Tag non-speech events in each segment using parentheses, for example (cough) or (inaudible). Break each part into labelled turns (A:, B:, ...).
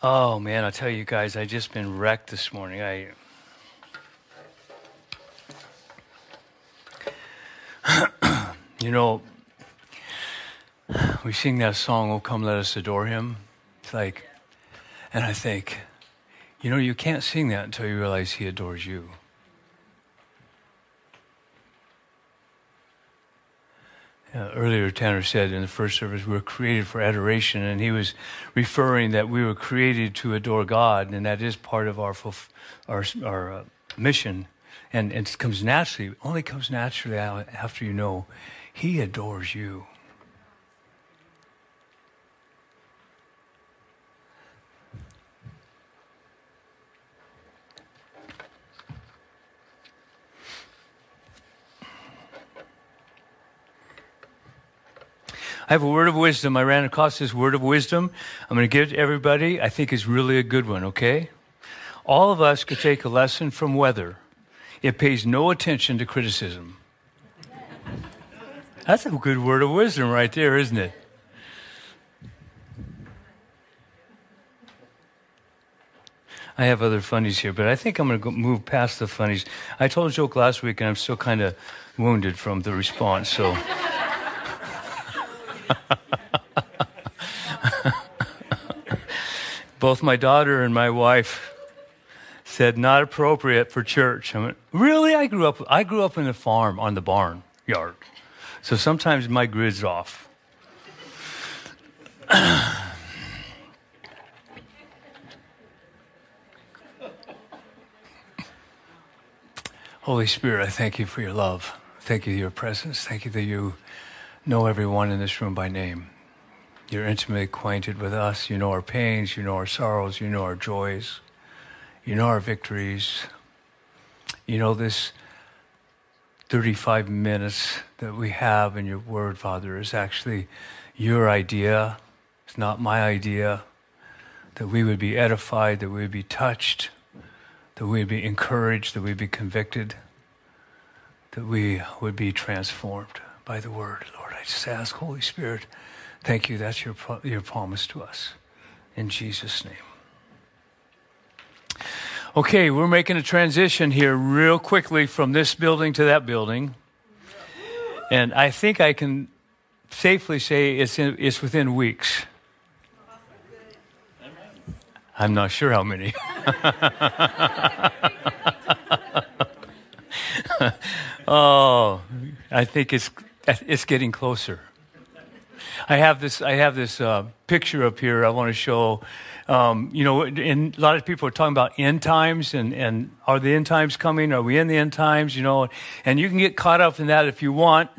A: Oh man, I'll tell you guys, I just been wrecked this morning. I (clears throat) You know, we sing that song, Oh Come Let Us Adore Him. It's like and I think, you know, you can't sing that until you realize he adores you. Uh, earlier, Tanner said in the first service, we were created for adoration, and he was referring that we were created to adore God, and that is part of our our, our uh, mission, and, and it comes naturally. It only comes naturally after you know He adores you. I have a word of wisdom. I ran across this word of wisdom. I'm going to give it to everybody. I think it's really a good one, okay? All of us could take a lesson from weather. It pays no attention to criticism. That's a good word of wisdom right there, isn't it? I have other funnies here, but I think I'm going to move past the funnies. I told a joke last week, and I'm still kind of wounded from the response, so. (laughs) Both my daughter and my wife said not appropriate for church. I went, really? I grew up. I grew up in a farm on the barn yard, so sometimes my grid's off. (coughs) Holy Spirit, I thank you for your love. Thank you for your presence. Thank you that you know everyone in this room by name. You're intimately acquainted with us. You know our pains, you know our sorrows, you know our joys, you know our victories. You know this 35 minutes that we have in your word, Father, is actually your idea. It's not my idea. That we would be edified, that we would be touched, that we would be encouraged, that we'd be convicted, that we would be transformed by the word, Lord. I just ask, Holy Spirit, thank you. That's your, your promise to us. In Jesus' name. Okay, we're making a transition here real quickly from this building to that building. And I think I can safely say it's, in, it's within weeks. I'm not sure how many. (laughs) oh, I think it's it's getting closer. I have this. I have this uh, picture up here. I want to show. Um, you know, and a lot of people are talking about end times, and, and are the end times coming? Are we in the end times? You know, and you can get caught up in that if you want,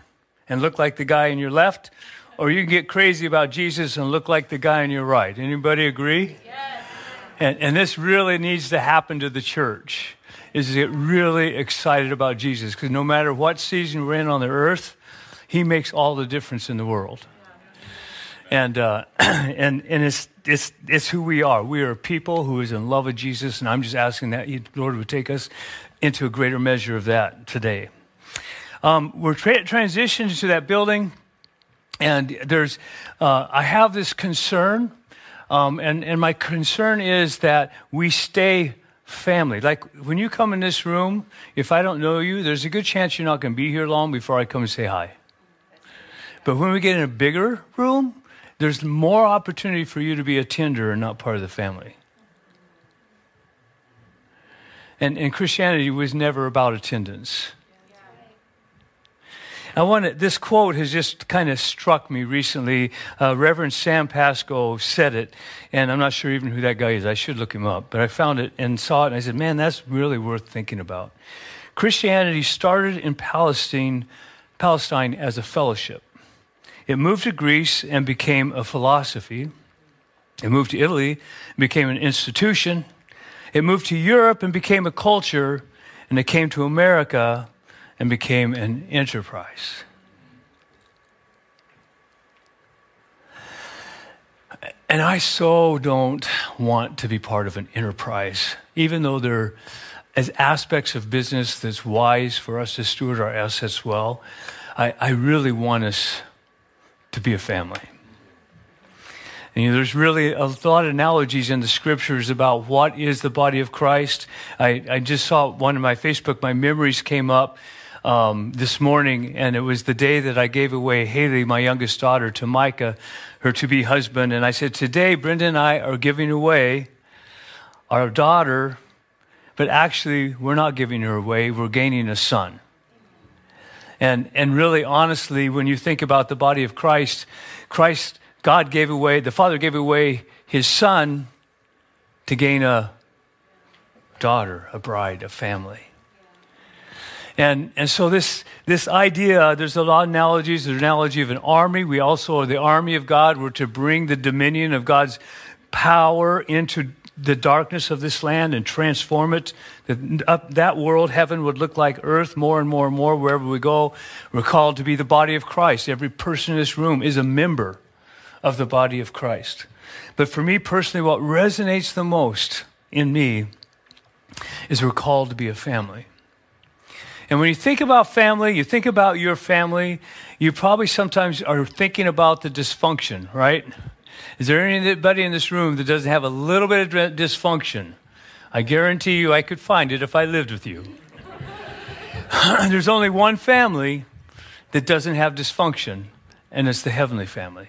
A: and look like the guy on your left, or you can get crazy about Jesus and look like the guy on your right. Anybody agree? Yes. And, and this really needs to happen to the church. Is to get really excited about Jesus because no matter what season we're in on the earth, he makes all the difference in the world. And, uh, (clears throat) and, and it's, it's, it's who we are. We are people who is in love with Jesus, and I'm just asking that you, Lord would take us into a greater measure of that today. Um, we're tra- transitioning to that building, and there's, uh, I have this concern, um, and, and my concern is that we stay family. Like when you come in this room, if I don't know you, there's a good chance you're not going to be here long before I come and say hi. But when we get in a bigger room, there's more opportunity for you to be a tender and not part of the family. And, and Christianity was never about attendance. I want this quote has just kind of struck me recently. Uh, Reverend Sam Pascoe said it, and I'm not sure even who that guy is. I should look him up, but I found it and saw it, and I said, "Man, that's really worth thinking about." Christianity started in Palestine, Palestine as a fellowship. It moved to Greece and became a philosophy. It moved to Italy and became an institution. It moved to Europe and became a culture. And it came to America and became an enterprise. And I so don't want to be part of an enterprise, even though there as aspects of business that's wise for us to steward our assets well. I, I really want us to be a family. And, you know, there's really a lot of analogies in the scriptures about what is the body of Christ. I, I just saw one of my Facebook, my memories came up um, this morning, and it was the day that I gave away Haley, my youngest daughter, to Micah, her to be husband. And I said, Today, Brenda and I are giving away our daughter, but actually, we're not giving her away, we're gaining a son. And, and really, honestly, when you think about the body of Christ, Christ, God gave away, the Father gave away his son to gain a daughter, a bride, a family. And, and so this, this idea, there's a lot of analogies. There's an analogy of an army. We also are the army of God. We're to bring the dominion of God's power into the darkness of this land and transform it. That, that world, heaven, would look like earth more and more and more wherever we go. We're called to be the body of Christ. Every person in this room is a member of the body of Christ. But for me personally, what resonates the most in me is we're called to be a family. And when you think about family, you think about your family, you probably sometimes are thinking about the dysfunction, right? Is there anybody in this room that doesn't have a little bit of dysfunction? I guarantee you I could find it if I lived with you. (laughs) There's only one family that doesn't have dysfunction, and it's the heavenly family.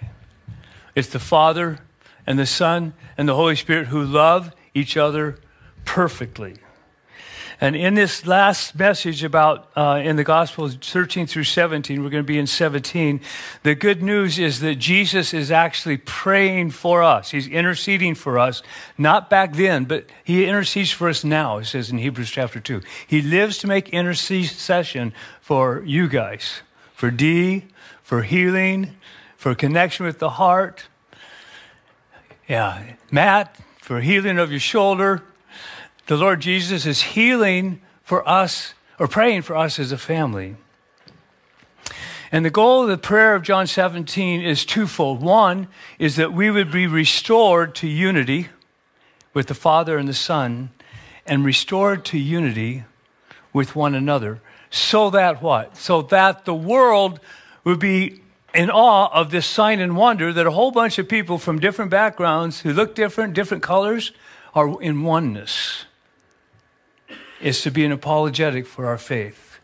A: It's the Father and the Son and the Holy Spirit who love each other perfectly. And in this last message about uh, in the Gospels 13 through 17, we're going to be in 17. The good news is that Jesus is actually praying for us. He's interceding for us, not back then, but he intercedes for us now, it says in Hebrews chapter 2. He lives to make intercession for you guys, for D, for healing, for connection with the heart. Yeah, Matt, for healing of your shoulder the Lord Jesus is healing for us or praying for us as a family. And the goal of the prayer of John 17 is twofold. One is that we would be restored to unity with the Father and the Son, and restored to unity with one another. So that what? So that the world would be in awe of this sign and wonder that a whole bunch of people from different backgrounds who look different, different colors, are in oneness is to be an apologetic for our faith.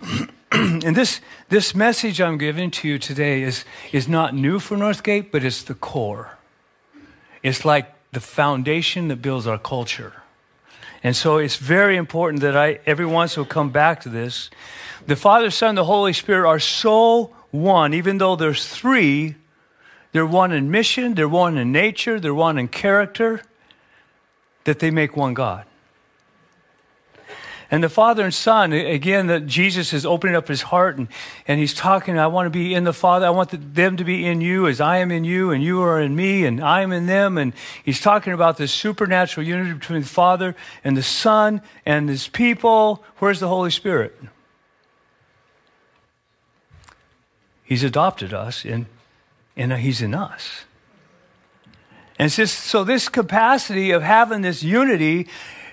A: (clears throat) and this, this message I'm giving to you today is, is not new for Northgate, but it's the core. It's like the foundation that builds our culture. And so it's very important that I every once will come back to this. The Father, Son, the Holy Spirit are so one, even though there's three, they're one in mission, they're one in nature, they're one in character, that they make one God. And the Father and Son, again, that Jesus is opening up his heart and, and he's talking, I want to be in the Father. I want the, them to be in you as I am in you and you are in me and I am in them. And he's talking about this supernatural unity between the Father and the Son and his people. Where's the Holy Spirit? He's adopted us and, and he's in us. And just, so this capacity of having this unity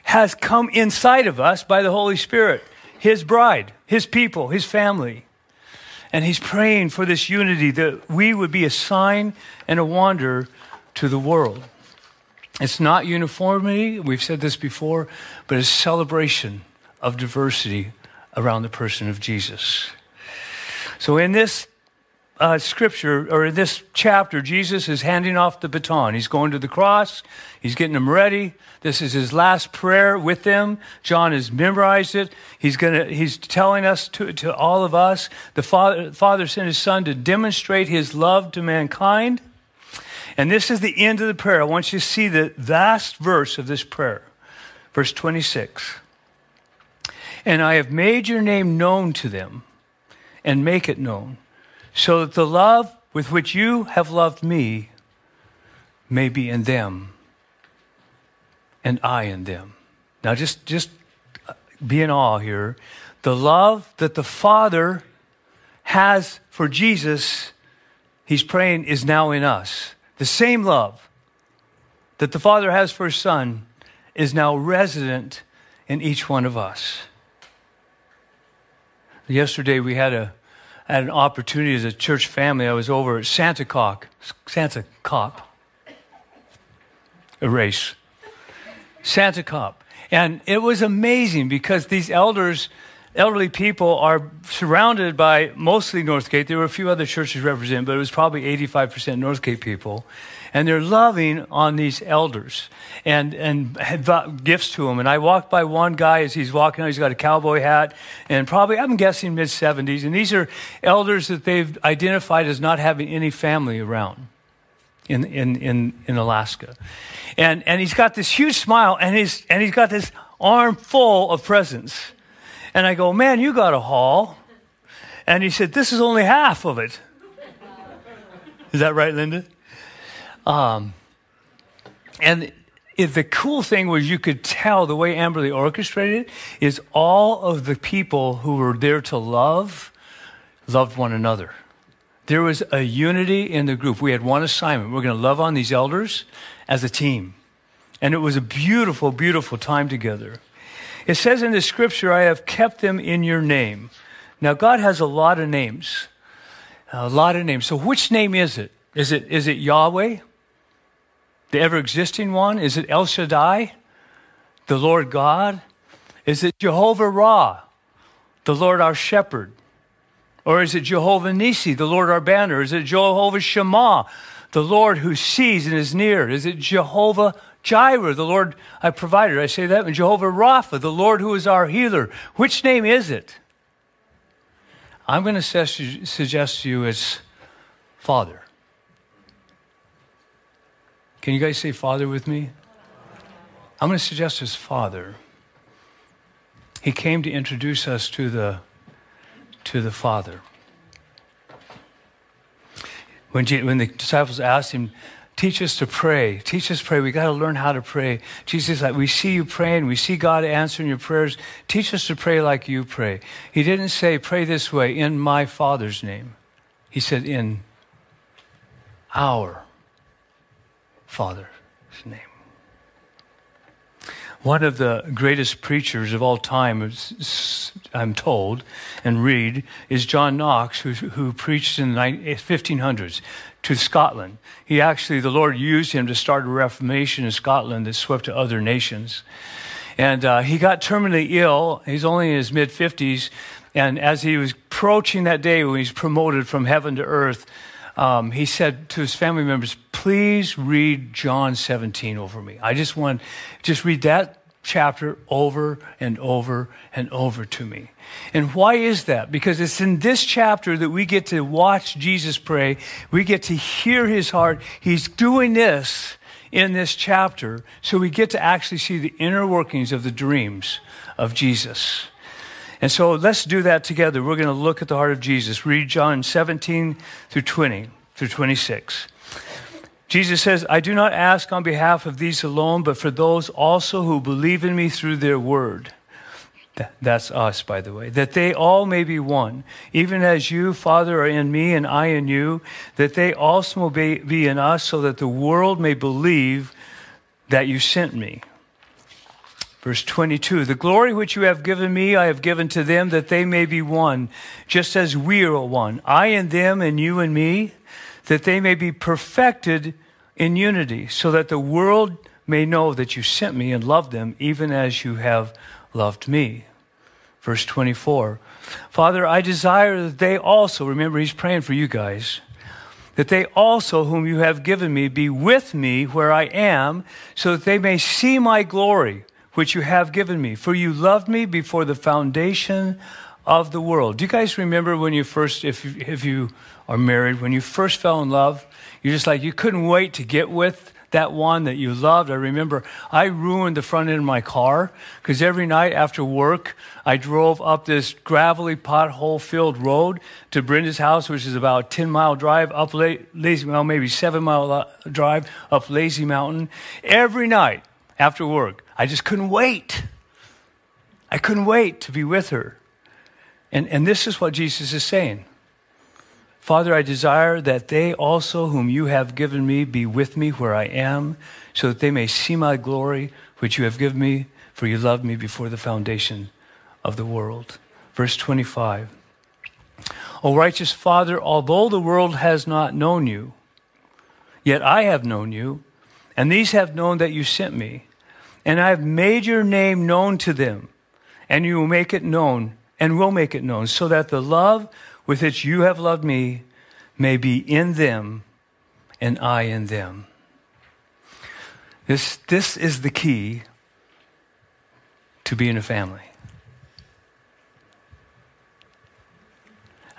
A: has come inside of us by the Holy Spirit, His bride, His people, His family. And He's praying for this unity that we would be a sign and a wonder to the world. It's not uniformity, we've said this before, but it's celebration of diversity around the person of Jesus. So, in this uh, scripture, or in this chapter, Jesus is handing off the baton. He's going to the cross, he's getting them ready. This is his last prayer with them. John has memorized it. He's, gonna, he's telling us, to, to all of us, the Father, Father sent his Son to demonstrate his love to mankind. And this is the end of the prayer. I want you to see the last verse of this prayer, verse 26. And I have made your name known to them and make it known so that the love with which you have loved me may be in them and I in them. Now, just, just uh, be in awe here. The love that the Father has for Jesus, he's praying, is now in us. The same love that the Father has for his Son is now resident in each one of us. Yesterday, we had a had an opportunity as a church family. I was over at Santa Cock, Santa Cop, erase, Santa Cop. And it was amazing because these elders, elderly people, are surrounded by mostly Northgate. There were a few other churches represented, but it was probably 85% Northgate people and they're loving on these elders and, and gifts to them. And I walked by one guy as he's walking he's got a cowboy hat and probably, I'm guessing mid 70s. And these are elders that they've identified as not having any family around in, in, in, in Alaska. And, and he's got this huge smile and he's, and he's got this arm full of presents. And I go, man, you got a haul. And he said, this is only half of it. Is that right, Linda? Um, and it, the cool thing was you could tell the way Amberly orchestrated it is all of the people who were there to love loved one another. There was a unity in the group. We had one assignment. We're going to love on these elders as a team. And it was a beautiful, beautiful time together. It says in the scripture, I have kept them in your name. Now, God has a lot of names, a lot of names. So, which name is it? Is it, is it Yahweh? The ever existing one? Is it El Shaddai, the Lord God? Is it Jehovah Ra, the Lord our shepherd? Or is it Jehovah Nissi, the Lord our banner? Is it Jehovah Shema, the Lord who sees and is near? Is it Jehovah Jireh, the Lord I provided? I say that. And Jehovah Rapha, the Lord who is our healer. Which name is it? I'm going to suggest to you it's Father. Can you guys say Father with me? I'm going to suggest his Father. He came to introduce us to the, to the Father. When, when the disciples asked him, Teach us to pray. Teach us to pray. We got to learn how to pray. Jesus, like, we see you praying. We see God answering your prayers. Teach us to pray like you pray. He didn't say, pray this way in my Father's name. He said, in our Father's name. One of the greatest preachers of all time, I'm told, and read, is John Knox, who, who preached in the 1500s to Scotland. He actually, the Lord used him to start a reformation in Scotland that swept to other nations. And uh, he got terminally ill. He's only in his mid 50s. And as he was approaching that day when he's promoted from heaven to earth, um, he said to his family members, please read John 17 over me. I just want, just read that chapter over and over and over to me. And why is that? Because it's in this chapter that we get to watch Jesus pray. We get to hear his heart. He's doing this in this chapter. So we get to actually see the inner workings of the dreams of Jesus. And so let's do that together. We're going to look at the heart of Jesus. Read John 17 through 20 through 26. Jesus says, I do not ask on behalf of these alone, but for those also who believe in me through their word. That's us, by the way. That they all may be one, even as you, Father, are in me and I in you, that they also may be in us, so that the world may believe that you sent me. Verse 22 The glory which you have given me, I have given to them, that they may be one, just as we are one. I and them, and you and me, that they may be perfected in unity, so that the world may know that you sent me and loved them, even as you have loved me. Verse 24 Father, I desire that they also, remember, he's praying for you guys that they also, whom you have given me, be with me where I am, so that they may see my glory which you have given me. For you loved me before the foundation of the world. Do you guys remember when you first, if, if you are married, when you first fell in love? You're just like, you couldn't wait to get with that one that you loved. I remember I ruined the front end of my car because every night after work, I drove up this gravelly, pothole filled road to Brenda's house, which is about a 10 mile drive up Lazy, well, maybe seven mile uh, drive up Lazy Mountain. Every night after work, I just couldn't wait. I couldn't wait to be with her. And, and this is what Jesus is saying Father, I desire that they also, whom you have given me, be with me where I am, so that they may see my glory, which you have given me, for you loved me before the foundation of the world. Verse 25. O righteous Father, although the world has not known you, yet I have known you, and these have known that you sent me. And I have made your name known to them, and you will make it known, and will make it known, so that the love with which you have loved me may be in them, and I in them. This, this is the key to being a family.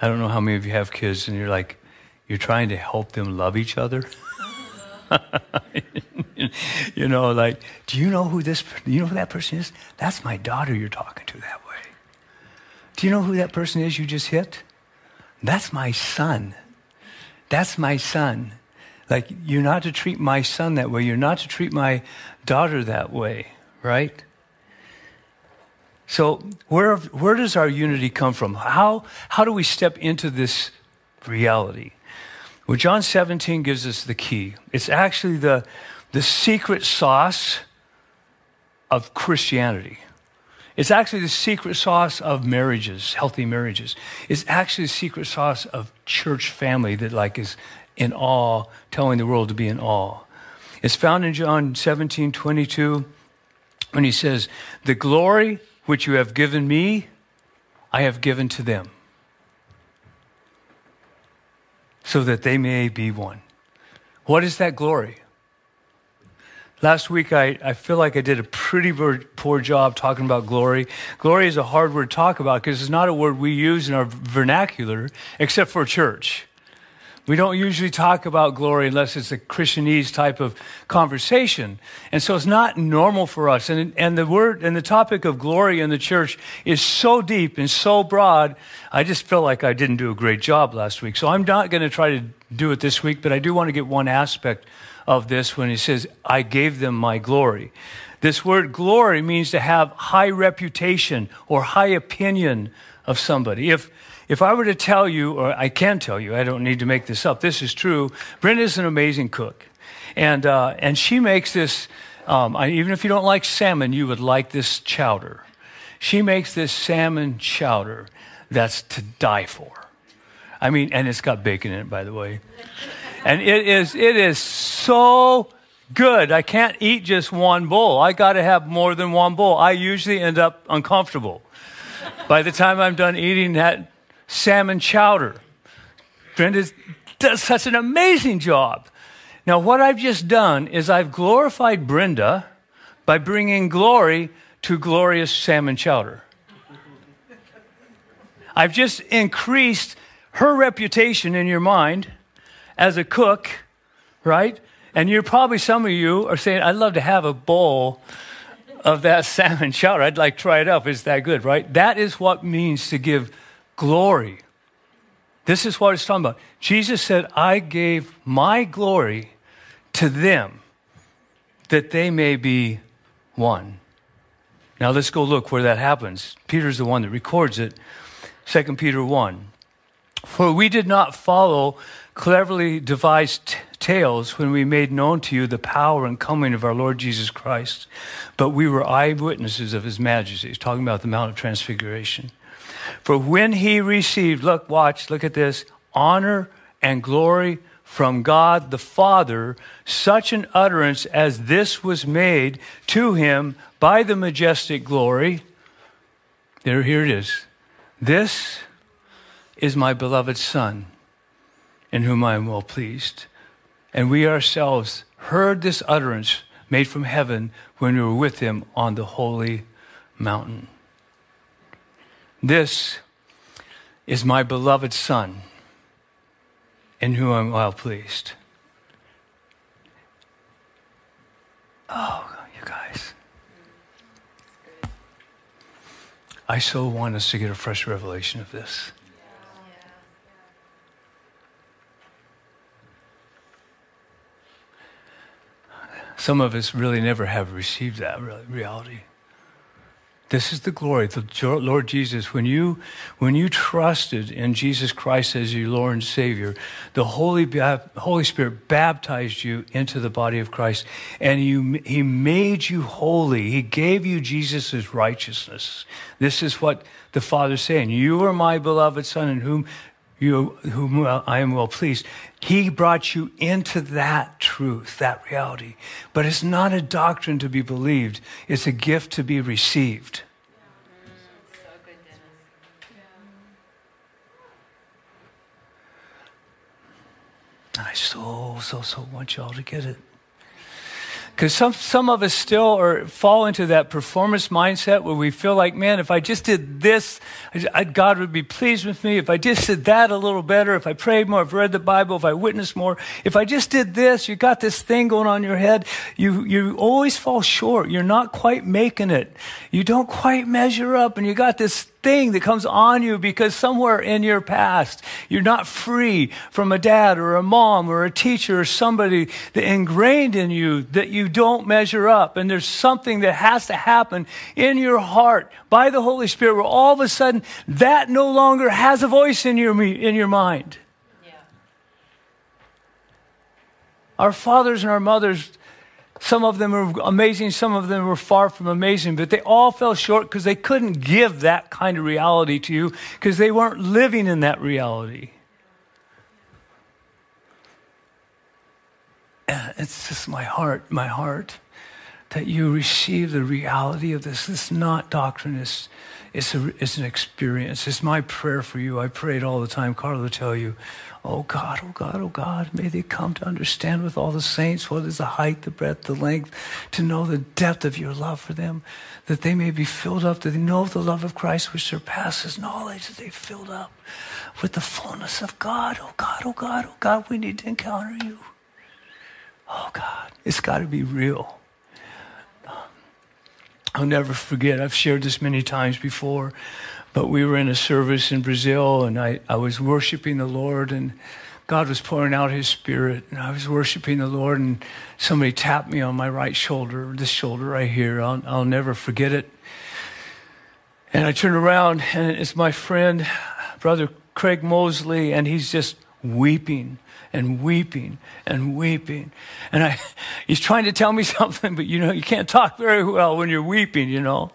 A: I don't know how many of you have kids and you're like, you're trying to help them love each other. (laughs) you know, like, do you know who this, do you know who that person is? That's my daughter you're talking to that way. Do you know who that person is you just hit? That's my son. That's my son. Like, you're not to treat my son that way. You're not to treat my daughter that way, right? So, where, where does our unity come from? How, how do we step into this reality? Well, John 17 gives us the key. It's actually the, the secret sauce of Christianity. It's actually the secret sauce of marriages, healthy marriages. It's actually the secret sauce of church family that like is in awe, telling the world to be in awe. It's found in John 17, 22, when he says, The glory which you have given me, I have given to them, so that they may be one. What is that glory? Last week, I, I feel like I did a pretty poor job talking about glory. Glory is a hard word to talk about because it's not a word we use in our vernacular except for church. We don't usually talk about glory unless it's a Christianese type of conversation. And so it's not normal for us. And, and the word and the topic of glory in the church is so deep and so broad. I just feel like I didn't do a great job last week. So I'm not going to try to do it this week, but I do want to get one aspect of this when he says, I gave them my glory. This word glory means to have high reputation or high opinion of somebody. If if I were to tell you, or I can tell you, I don't need to make this up, this is true. Brenda's an amazing cook. And, uh, and she makes this, um, I, even if you don't like salmon, you would like this chowder. She makes this salmon chowder that's to die for. I mean, and it's got bacon in it, by the way. And it is, it is so good. I can't eat just one bowl. I got to have more than one bowl. I usually end up uncomfortable. By the time I'm done eating that salmon chowder. Brenda does such an amazing job. Now, what I've just done is I've glorified Brenda by bringing glory to glorious salmon chowder. I've just increased her reputation in your mind as a cook, right? And you're probably, some of you are saying, I'd love to have a bowl of that (laughs) salmon chowder. I'd like to try it up. It's that good, right? That is what means to give glory. This is what it's talking about. Jesus said, I gave my glory to them that they may be one. Now let's go look where that happens. Peter's the one that records it. 2 Peter 1. For we did not follow cleverly devised t- tales when we made known to you the power and coming of our Lord Jesus Christ, but we were eyewitnesses of his majesty. He's talking about the Mount of Transfiguration. For when he received, look, watch, look at this, honor and glory from God the Father, such an utterance as this was made to him by the majestic glory. There, here it is. This is my beloved Son, in whom I am well pleased. And we ourselves heard this utterance made from heaven when we were with him on the holy mountain. This is my beloved Son, in whom I'm well pleased. Oh, you guys. I so want us to get a fresh revelation of this. Some of us really never have received that reality. This is the glory, the Lord Jesus. When you, when you trusted in Jesus Christ as your Lord and Savior, the Holy, Holy Spirit baptized you into the body of Christ, and you, He made you holy. He gave you Jesus' righteousness. This is what the Father's saying. You are my beloved Son, in whom you, whom I am well pleased. He brought you into that truth, that reality. But it's not a doctrine to be believed, it's a gift to be received. And I so, so, so want y'all to get it. Because some, some of us still are, fall into that performance mindset where we feel like, man, if I just did this, I, God would be pleased with me. If I just did that a little better, if I prayed more, if I read the Bible, if I witnessed more, if I just did this, you got this thing going on in your head, you, you always fall short. You're not quite making it. You don't quite measure up, and you got this thing that comes on you because somewhere in your past you're not free from a dad or a mom or a teacher or somebody that ingrained in you that you don't measure up. And there's something that has to happen in your heart by the Holy Spirit where all of a sudden that no longer has a voice in your, in your mind. Yeah. Our fathers and our mothers some of them were amazing, some of them were far from amazing, but they all fell short because they couldn't give that kind of reality to you because they weren't living in that reality. And it's just my heart, my heart, that you receive the reality of this. It's not doctrine, it's, it's, a, it's an experience. It's my prayer for you. I pray it all the time. Carla will tell you, Oh God, oh God, oh God, may they come to understand with all the saints what is the height, the breadth, the length, to know the depth of your love for them, that they may be filled up, that they know the love of Christ which surpasses knowledge, that they filled up with the fullness of God. Oh God, oh God, oh God, we need to encounter you. Oh God, it's got to be real. Um, I'll never forget, I've shared this many times before. But we were in a service in Brazil, and I, I was worshiping the Lord, and God was pouring out His Spirit, and I was worshiping the Lord, and somebody tapped me on my right shoulder, this shoulder right here. I'll, I'll never forget it. And I turned around, and it's my friend, Brother Craig Mosley, and he's just weeping and weeping and weeping. And I, (laughs) he's trying to tell me (laughs) something, but you know, you can't talk very well when you're weeping, you know.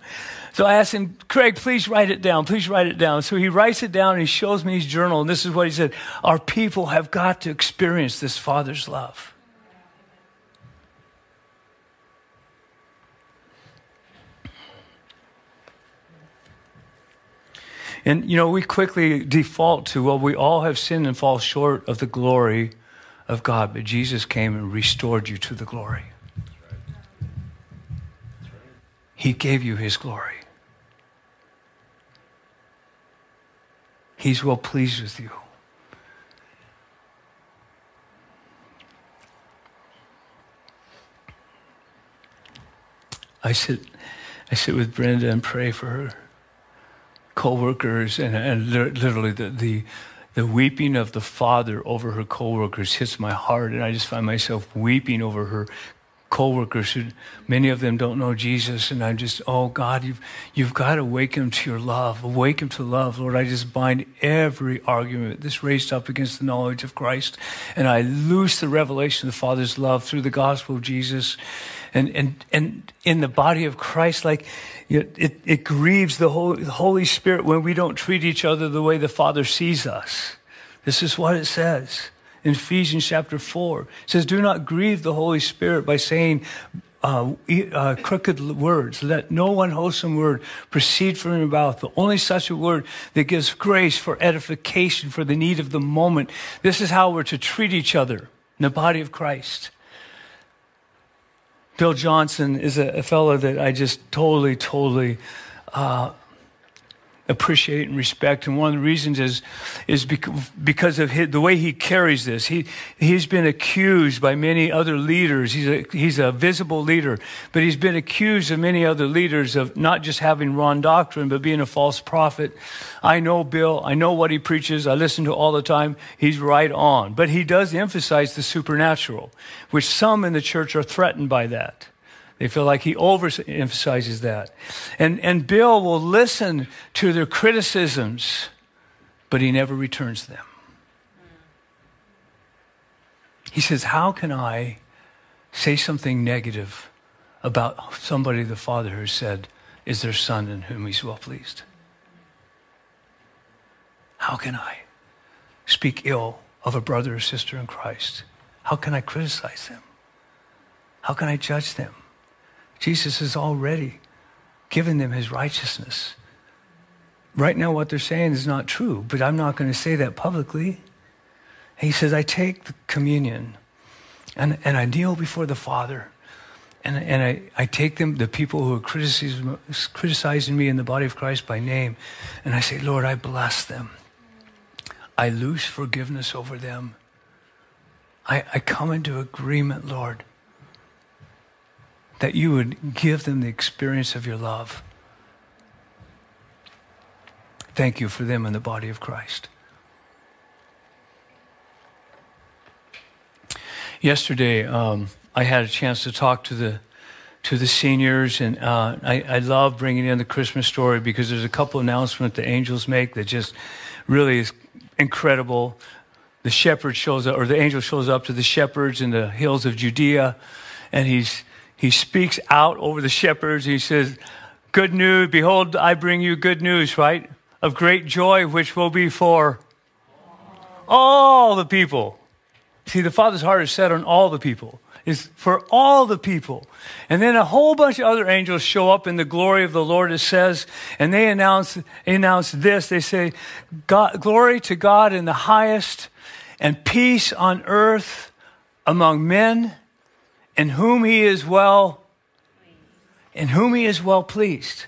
A: So I asked him, Craig, please write it down. Please write it down. So he writes it down and he shows me his journal. And this is what he said Our people have got to experience this Father's love. And, you know, we quickly default to, well, we all have sinned and fall short of the glory of God, but Jesus came and restored you to the glory. He gave you his glory. He's well pleased with you. I sit, I sit with Brenda and pray for her co-workers, and, and literally the, the, the weeping of the father over her co-workers hits my heart, and I just find myself weeping over her coworkers who many of them don't know Jesus and I'm just oh God you've you've got to wake them to your love. Awake them to love Lord. I just bind every argument that's raised up against the knowledge of Christ and I loose the revelation of the Father's love through the gospel of Jesus. And and and in the body of Christ like it, it, it grieves the Holy, the Holy Spirit when we don't treat each other the way the Father sees us. This is what it says in Ephesians chapter 4. It says, Do not grieve the Holy Spirit by saying uh, uh, crooked words. Let no one wholesome word proceed from your mouth, but only such a word that gives grace for edification for the need of the moment. This is how we're to treat each other in the body of Christ. Bill Johnson is a, a fellow that I just totally, totally uh, appreciate and respect. And one of the reasons is, is because of his, the way he carries this. He, he's been accused by many other leaders. He's a, he's a visible leader, but he's been accused of many other leaders of not just having wrong doctrine, but being a false prophet. I know Bill. I know what he preaches. I listen to all the time. He's right on. But he does emphasize the supernatural, which some in the church are threatened by that. They feel like he overemphasizes that. And, and Bill will listen to their criticisms, but he never returns them. He says, How can I say something negative about somebody the Father has said is their Son in whom he's well pleased? How can I? speak ill of a brother or sister in Christ? How can I criticize them? How can I judge them? Jesus has already given them his righteousness. Right now, what they're saying is not true, but I'm not going to say that publicly. He says, I take the communion and, and I kneel before the Father. And, and I, I take them, the people who are criticizing, me in the body of Christ by name, and I say, Lord, I bless them. I loose forgiveness over them. I, I come into agreement, Lord, that you would give them the experience of your love. Thank you for them in the body of Christ. Yesterday, um, I had a chance to talk to the to the seniors, and uh, I, I, love bringing in the Christmas story because there's a couple announcements the angels make that just really is incredible. The shepherd shows up, or the angel shows up to the shepherds in the hills of Judea, and he's he speaks out over the shepherds. He says, "Good news! Behold, I bring you good news, right? Of great joy, which will be for all the people." See, the Father's heart is set on all the people is for all the people. And then a whole bunch of other angels show up in the glory of the Lord, it says, and they announce, announce this. They say, Glory to God in the highest, and peace on earth among men, in whom he is well, in whom he is well pleased.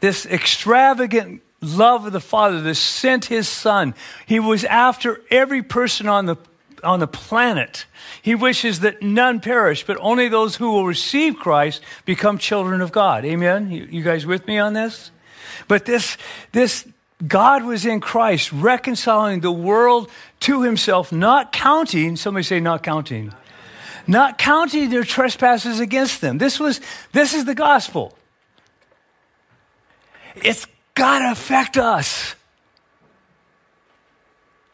A: This extravagant love of the Father that sent his Son. He was after every person on the on the planet. He wishes that none perish, but only those who will receive Christ become children of God. Amen. You, you guys with me on this? But this, this God was in Christ, reconciling the world to himself, not counting, somebody say not counting, not counting their trespasses against them. This was, this is the gospel. It's got to affect us.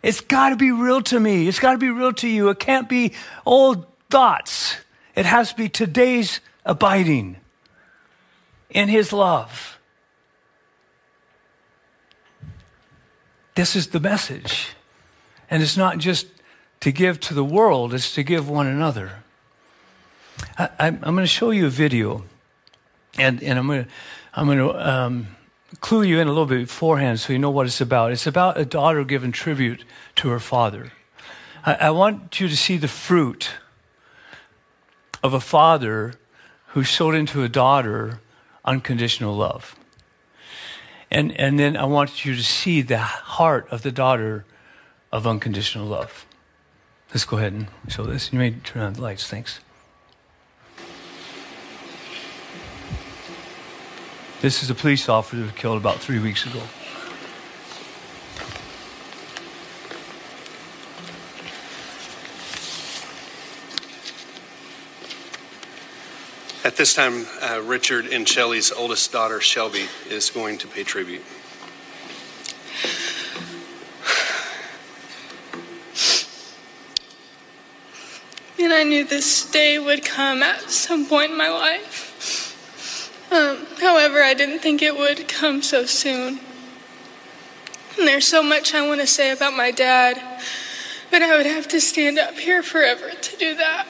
A: It's got to be real to me. It's got to be real to you. It can't be old thoughts. It has to be today's abiding in His love. This is the message. And it's not just to give to the world, is to give one another. I, am going to show you a video, and, and I'm going to, I'm going to um, clue you in a little bit beforehand so you know what it's about. It's about a daughter giving tribute to her father. I, I want you to see the fruit of a father who showed into a daughter unconditional love. And, and then I want you to see the heart of the daughter of unconditional love. Let's go ahead and show this. You may turn on the lights. Thanks. This is a police officer was killed about three weeks ago.
B: At this time, uh, Richard and Shelly's oldest daughter, Shelby, is going to pay tribute.
C: Knew this day would come at some point in my life. Um, however, I didn't think it would come so soon. And there's so much I want to say about my dad, but I would have to stand up here forever to do that.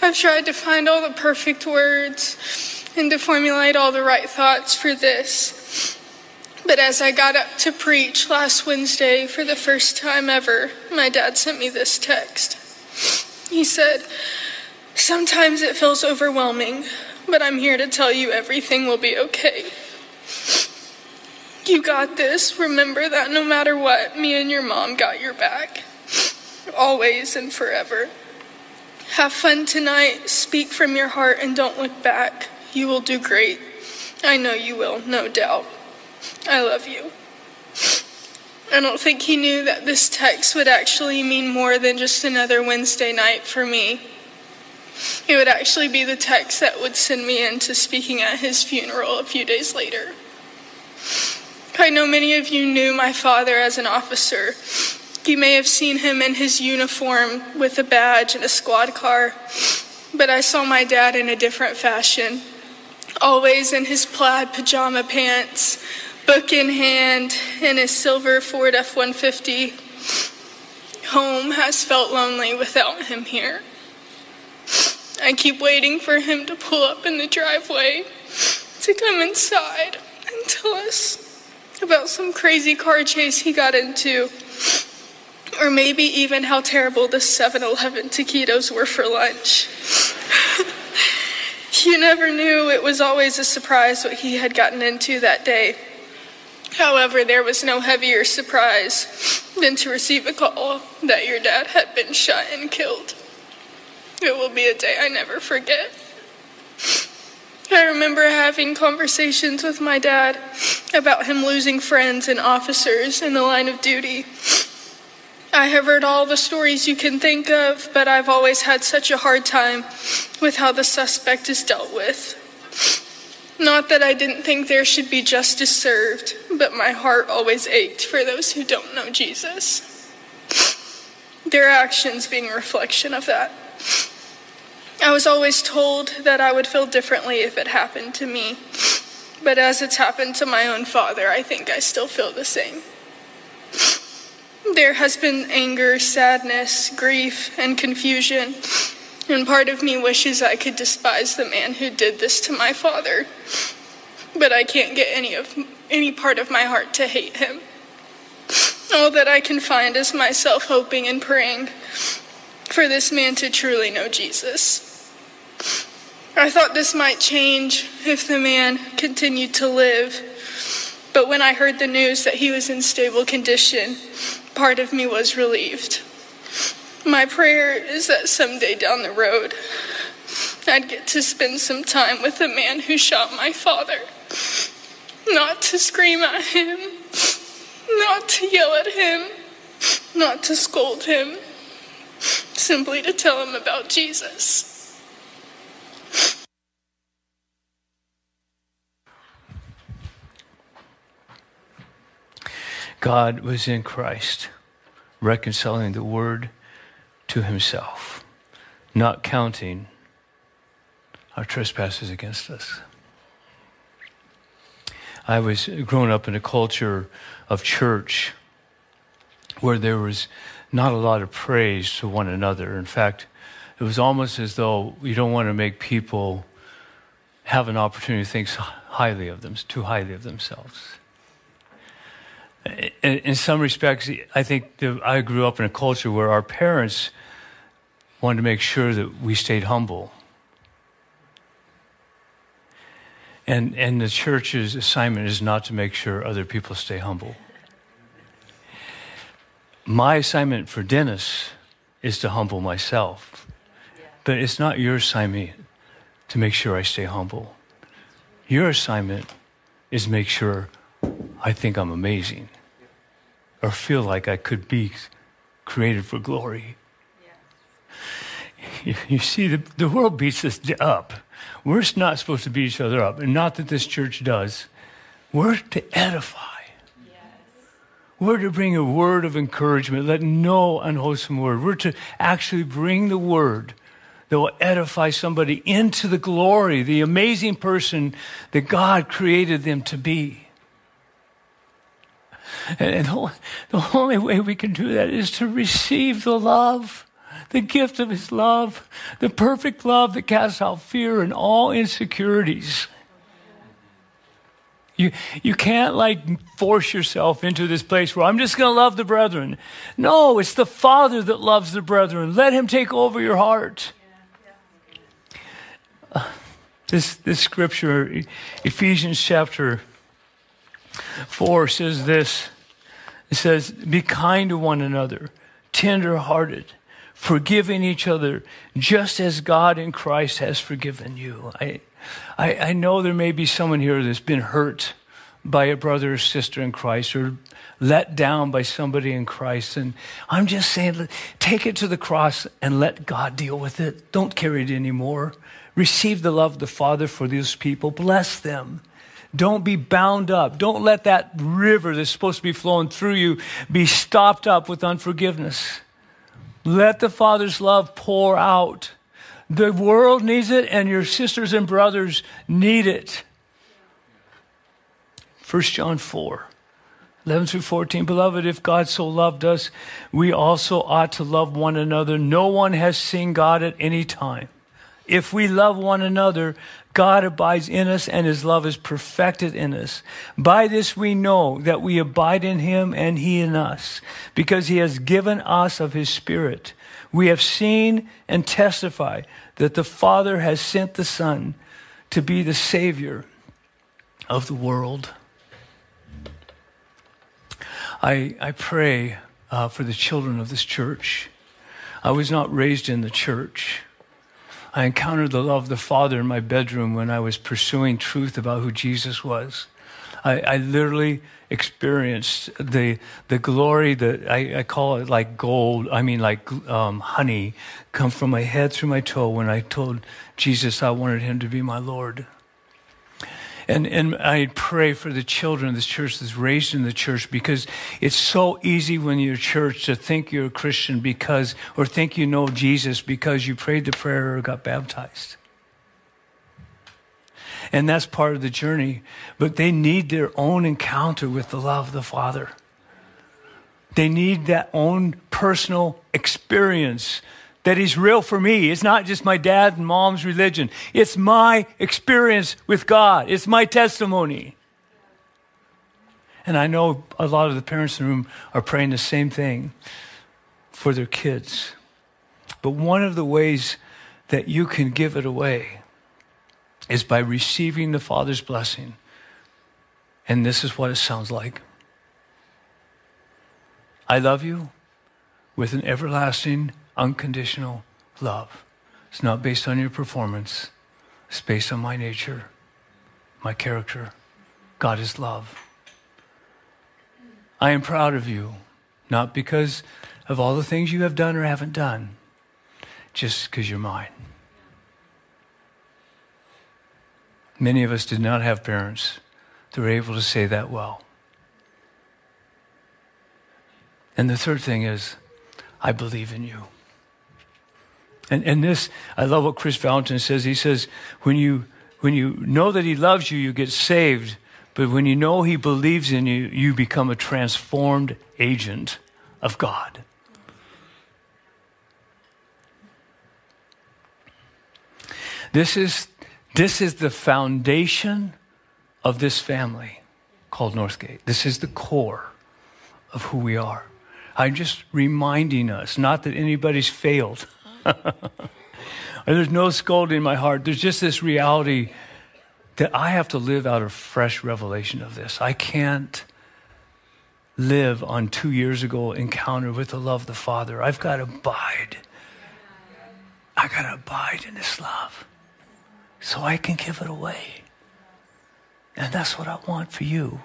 C: I've tried to find all the perfect words and to formulate all the right thoughts for this. But as I got up to preach last Wednesday for the first time ever, my dad sent me this text. He said, Sometimes it feels overwhelming, but I'm here to tell you everything will be okay. You got this. Remember that no matter what, me and your mom got your back. Always and forever. Have fun tonight. Speak from your heart and don't look back. You will do great. I know you will, no doubt. I love you. I don't think he knew that this text would actually mean more than just another Wednesday night for me. It would actually be the text that would send me into speaking at his funeral a few days later. I know many of you knew my father as an officer. You may have seen him in his uniform with a badge and a squad car, but I saw my dad in a different fashion. Always in his plaid pajama pants, book in hand, in his silver Ford F 150. Home has felt lonely without him here. I keep waiting for him to pull up in the driveway to come inside and tell us about some crazy car chase he got into, or maybe even how terrible the 7 Eleven taquitos were for lunch. (laughs) you never knew, it was always a surprise what he had gotten into that day. However, there was no heavier surprise than to receive a call that your dad had been shot and killed. It will be a day I never forget. I remember having conversations with my dad about him losing friends and officers in the line of duty. I have heard all the stories you can think of, but I've always had such a hard time with how the suspect is dealt with. Not that I didn't think there should be justice served, but my heart always ached for those who don't know Jesus. Their actions being a reflection of that. I was always told that I would feel differently if it happened to me. But as it's happened to my own father, I think I still feel the same. There has been anger, sadness, grief, and confusion. And part of me wishes I could despise the man who did this to my father. But I can't get any of any part of my heart to hate him. All that I can find is myself hoping and praying for this man to truly know Jesus. I thought this might change if the man continued to live, but when I heard the news that he was in stable condition, part of me was relieved. My prayer is that someday down the road, I'd get to spend some time with the man who shot my father. Not to scream at him, not to yell at him, not to scold him, simply to tell him about Jesus.
A: God was in Christ, reconciling the word to himself, not counting our trespasses against us. I was growing up in a culture of church where there was not a lot of praise to one another. In fact, it was almost as though you don't want to make people have an opportunity to think highly of them, too highly of themselves. In, some respects, I think I grew up in a culture where our parents wanted to make sure that we stayed humble. And, and the church's assignment is not to make sure other people stay humble. My assignment for Dennis is to humble myself. But it's not your assignment to make sure I stay humble. Your assignment is make sure I think I'm amazing or feel like I could be created for glory. You, you, see, the, the world beats us up. We're not supposed to beat each other up, and not that this church does. We're to edify. Yes. We're to bring a word of encouragement, let no unwholesome word. We're to actually bring the word that will edify somebody into the glory, the amazing person that God created them to be. And the only way we can do that is to receive the love, the gift of His love, the perfect love that casts out fear and all insecurities. You, you can't like force yourself into this place where I'm just going to love the brethren. No, it's the Father that loves the brethren. Let Him take over your heart. Uh, this, this scripture, Ephesians chapter 4 says this it says, Be kind to one another, tender hearted, forgiving each other, just as God in Christ has forgiven you. I, I, I know there may be someone here that's been hurt by a brother or sister in Christ or let down by somebody in Christ. And I'm just saying, take it to the cross and let God deal with it. Don't carry it anymore. Receive the love of the Father for these people. Bless them. Don't be bound up. Don't let that river that's supposed to be flowing through you be stopped up with unforgiveness. Let the Father's love pour out. The world needs it, and your sisters and brothers need it. 1 John 4. 11 through 14. Beloved, if God so loved us, we also ought to love one another. No one has seen God at any time. If we love one another, God abides in us and his love is perfected in us. By this we know that we abide in him and he in us, because he has given us of his spirit. We have seen and testify that the Father has sent the Son to be the Savior of the world. I, I pray uh, for the children of this church. I was not raised in the church. I encountered the love of the Father in my bedroom when I was pursuing truth about who Jesus was. I, I literally experienced the the glory that I, I, call it like gold. I mean, like um, honey, come from my head through my toe when I told Jesus I wanted Him to be my Lord. And, and I pray for the children of this church that's raised in the church because it's so easy when you're church to think you're a Christian because, or think you know Jesus because you prayed the prayer or got baptized. And that's part of the journey. But they need their own encounter with the love of the Father. They need that own personal experience that is real for me. It's not just my dad and mom's religion. It's my experience with God. It's my testimony. And I know a lot of the parents in the room are praying the same thing for their kids. But one of the ways that you can give it away is by receiving the Father's blessing. And this is what it sounds like I love you with an everlasting unconditional love. It's not based on your performance, it's based on my nature, my character. God is love. I am proud of you, not because of all the things you have done or haven't done, just because you're mine. Many of us did not have parents that were able to say that well. And the third thing is, I believe in you. And, and this, I love what Kris Vallotton says. He says, when you, when you know that he loves you, you get saved. But when you know he believes in you, you become a transformed agent of God. This is, this is the foundation of this family called Northgate. This is the core of who we are. I'm just reminding us, not that anybody's failed. (laughs) There's no scolding in my heart. There's just this reality that I have to live out a fresh revelation of this. I can't live on two years ago encounter with the love of the Father. I've got to abide. I got to abide in this love so I can give it away. And that's what I want for you.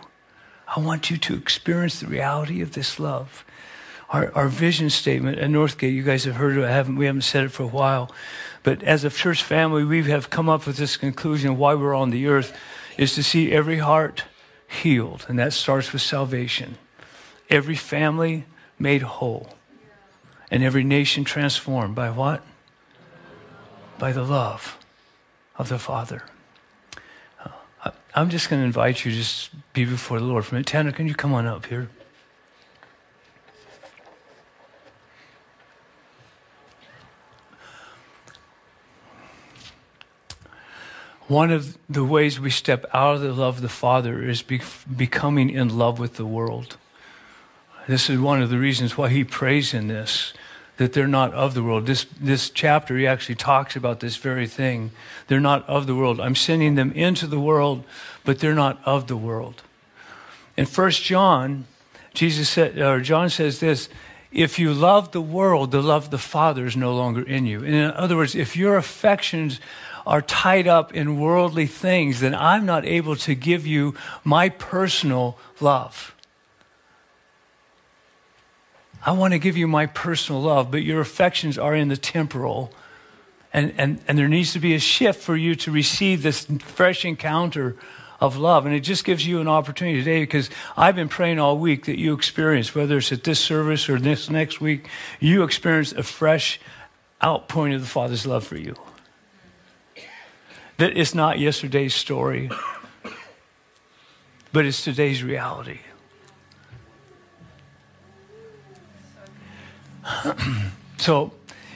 A: I want you to experience the reality of this love our, our vision statement at Northgate, you guys have heard it, haven't, we haven't said it for a while. But as a church family, we have come up with this conclusion why we're on the earth is to see every heart healed. And that starts with salvation. Every family made whole. And every nation transformed by what? By the love of the Father. Uh, I'm just going to invite you to just be before the Lord for a minute. Tanner, can you come on up here? One of the ways we step out of the love of the Father is be- becoming in love with the world. This is one of the reasons why he prays in this, that they're not of the world. This, this chapter, he actually talks about this very thing. They're not of the world. I'm sending them into the world, but they're not of the world. In First John, Jesus said, or John says this, if you love the world, the love of the Father is no longer in you. In other words, if your affections are tied up in worldly things, then I'm not able to give you my personal love. I want to give you my personal love, but your affections are in the temporal. And, and, and there needs to be a shift for you to receive this fresh encounter of love. And it just gives you an opportunity today because I've been praying all week that you experience, whether it's at this service or this next week, you experience a fresh outpouring of the Father's love for you that it's not yesterday's story. but it's today's reality. (clears throat) so,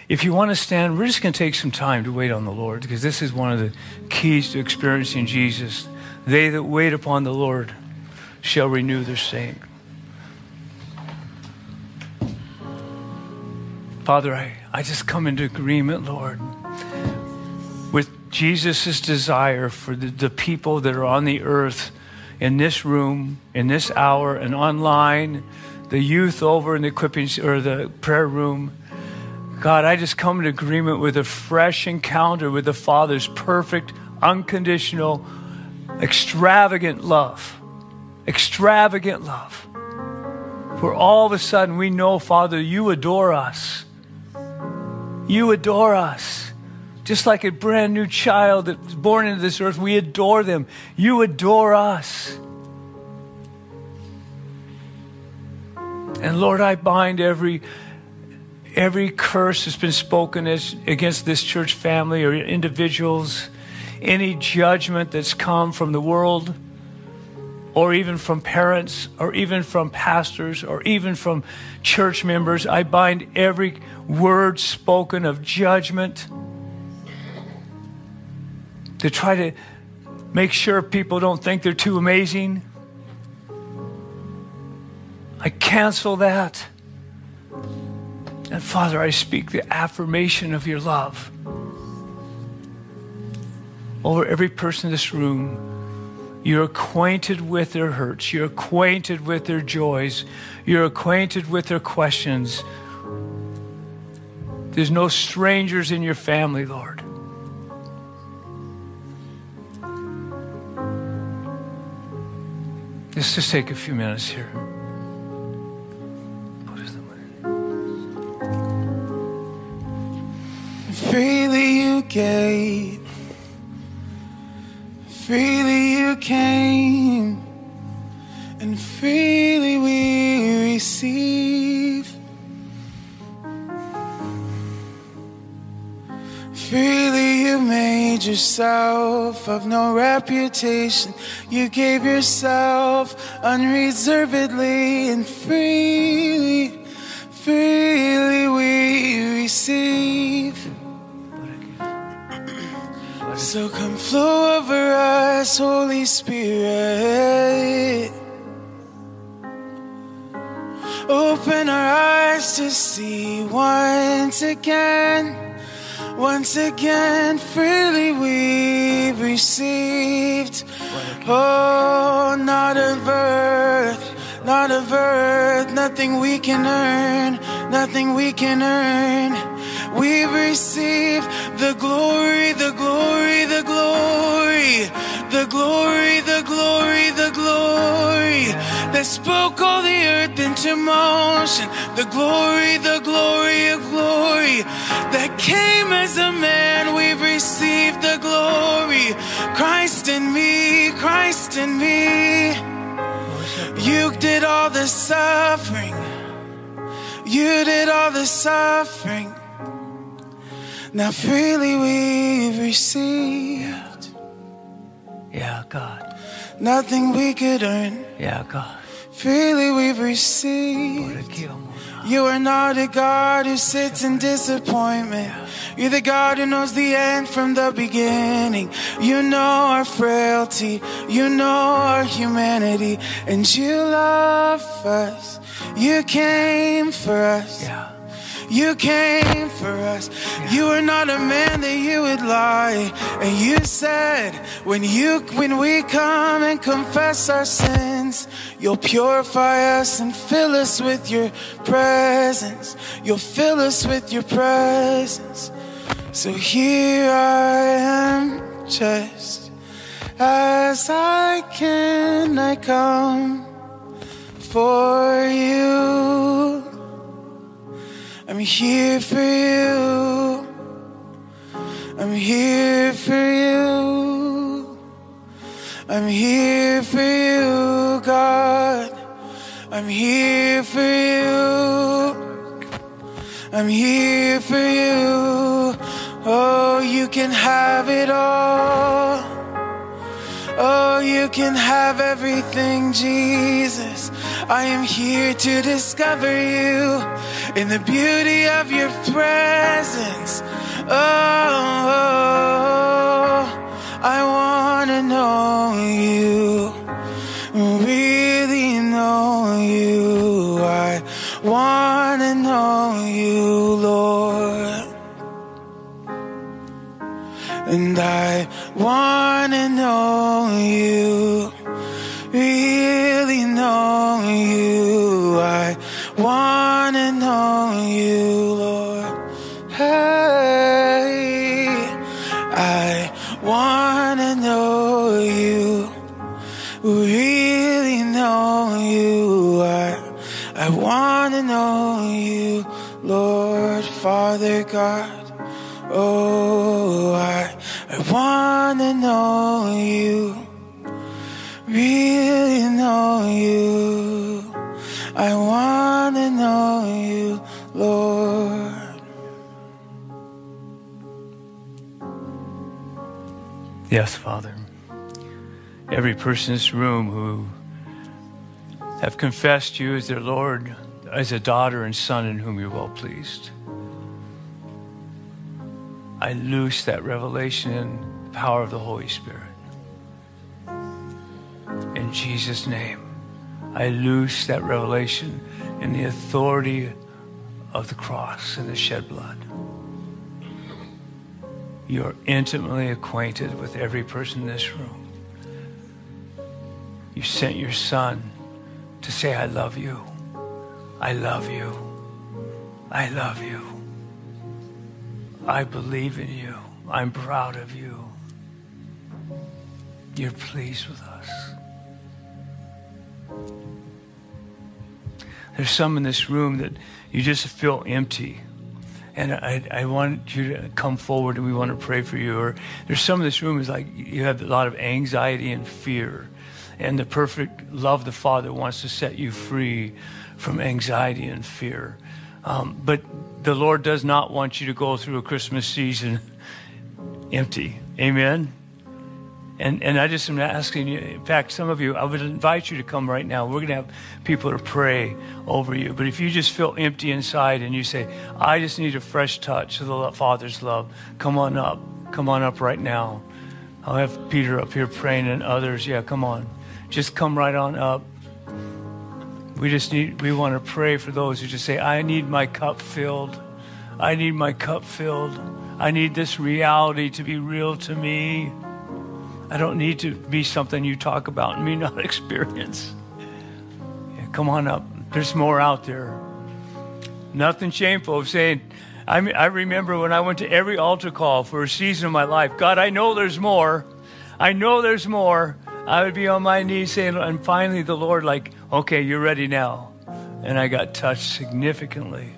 A: if you want to stand, we're just going to take some time to wait on the Lord because this is one of the keys to experiencing Jesus. They that wait upon the Lord shall renew their strength. Father, I, I just come into agreement, Lord, Jesus' desire for the, the people that are on the earth in this room, in this hour, and online, the youth over in the equipping or the prayer room. God, I just come into agreement with a fresh encounter with the Father's perfect, unconditional, extravagant love. Extravagant love. Where all of a sudden we know, Father, you adore us. You adore us. Just like a brand new child that was born into this earth, we adore them. You adore us. And Lord, I bind every every curse that's been spoken as, against this church family or individuals, any judgment that's come from the world or even from parents, or even from pastors, or even from church members. I bind every word spoken of judgment to try to make sure people don't think they're too amazing. I cancel that. And Father, I speak the affirmation of your love over every person in this room you're acquainted with their hurts. You're acquainted with their joys. You're acquainted with their questions. There's no strangers in your family, Lord. Let's just take a few minutes here.
D: Freely you gave Freely you came, and freely we receive. Freely you made yourself of no reputation. You gave yourself unreservedly and freely, freely we receive. So come flow over us, Holy Spirit. Open our eyes to see once again. Once again, freely we've received. Oh, not of earth, not of earth, nothing we can earn, nothing we can earn. We've received the glory, the glory, the glory, the glory, the glory, the glory that spoke all the earth into motion. The glory, the glory of glory that came as a man. We've received the glory. Christ in me, Christ in me. You did all the suffering. You did all the suffering. Now freely we've received.
A: Yeah, God.
D: Nothing we could earn.
A: Yeah, God.
D: Freely we've received. You are not a God who sits in disappointment. You're the God who knows the end from the beginning. You know our frailty. You know our humanity. And you love us. You came for us.
A: Yeah.
D: You came for us. You are not a man that you would lie. And you said, when you when we come and confess our sins, you'll purify us and fill us with your presence. You'll fill us with your presence. So here I am, just as I can, I come for you. I'm here for you. I'm here for you. I'm here for you, God. I'm here for you. I'm here for you. Oh, you can have it all. Oh, you can have everything, Jesus. I am here to discover you in the beauty of your presence. Oh, oh, oh. I want to know you, really know you. I want to know you, Lord. And I want to know you,
A: Every person in this room who have confessed you as their Lord, as a daughter and son in whom you're well pleased. I loose that revelation and power of the Holy Spirit. In Jesus' name, I loose that revelation in the authority of the cross and the shed blood. You're intimately acquainted with every person in this room. You sent your son to say, I love you. I love you. I love you. I believe in you. I'm proud of you. You're pleased with us. There's some in this room that you just feel empty. And I, I want you to come forward and we want to pray for you. Or there's some in this room is like you have a lot of anxiety and fear. And the perfect love the Father wants to set you free from anxiety and fear. Um, but the Lord does not want you to go through a Christmas season (laughs) empty. Amen. And, and I just am asking you, in fact, some of you, I would invite you to come right now. We're going to have people to pray over you. But if you just feel empty inside and you say, I just need a fresh touch of the Father's love, come on up. Come on up right now. I'll have Peter up here praying and others. Yeah, come on. Just come right on up. We just need, we want to pray for those who just say, I need my cup filled. I need my cup filled. I need this reality to be real to me. I don't need to be something you talk about and me not (laughs) experience. Yeah, come on up. There's more out there. Nothing shameful of saying, I, I remember when I went to every altar call for a season of my life, God, I know there's more. I know there's more. I would be on my knees saying, and finally the Lord, like, okay, you're ready now. And I got touched significantly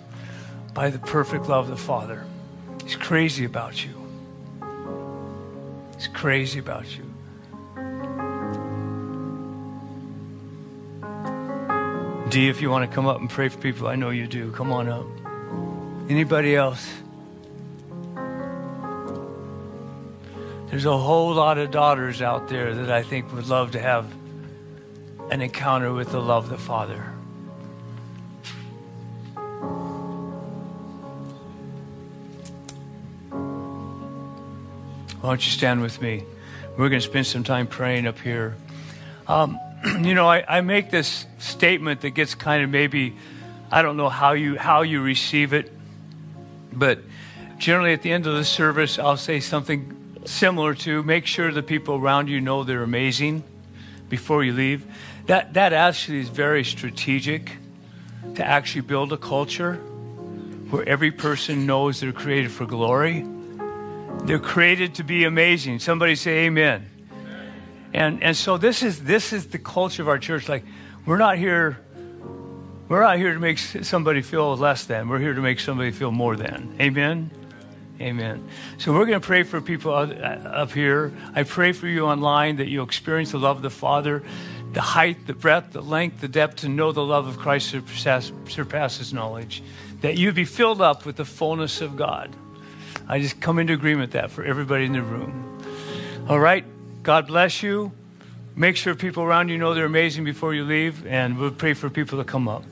A: by the perfect love of the Father. He's crazy about you. He's crazy about you. D, if you want to come up and pray for people, I know you do. Come on up. Anybody else? There's a whole lot of daughters out there that I think would love to have an encounter with the love of the Father. Why don't you stand with me? We're going to spend some time praying up here. Um, (clears throat) you know, I, I make this statement that gets kind of maybe, I don't know how you how you receive it, but generally at the end of the service, I'll say something similar to make sure the people around you know they're amazing before you leave. That that actually is very strategic to actually build a culture where every person knows they're created for glory. They're created to be amazing. Somebody say amen. And and so this is this is the culture of our church. Like we're not here we're not here to make somebody feel less than. We're here to make somebody feel more than. Amen. Amen. So we're going to pray for people uh, up here. I pray for you online that you'll experience the love of the Father, the height, the breadth, the length, the depth, to know the love of Christ surpasses knowledge. That you be filled up with the fullness of God. I just come into agreement that for everybody in the room. All right. God bless you. Make sure people around you know they're amazing before you leave, and we'll pray for people to come up.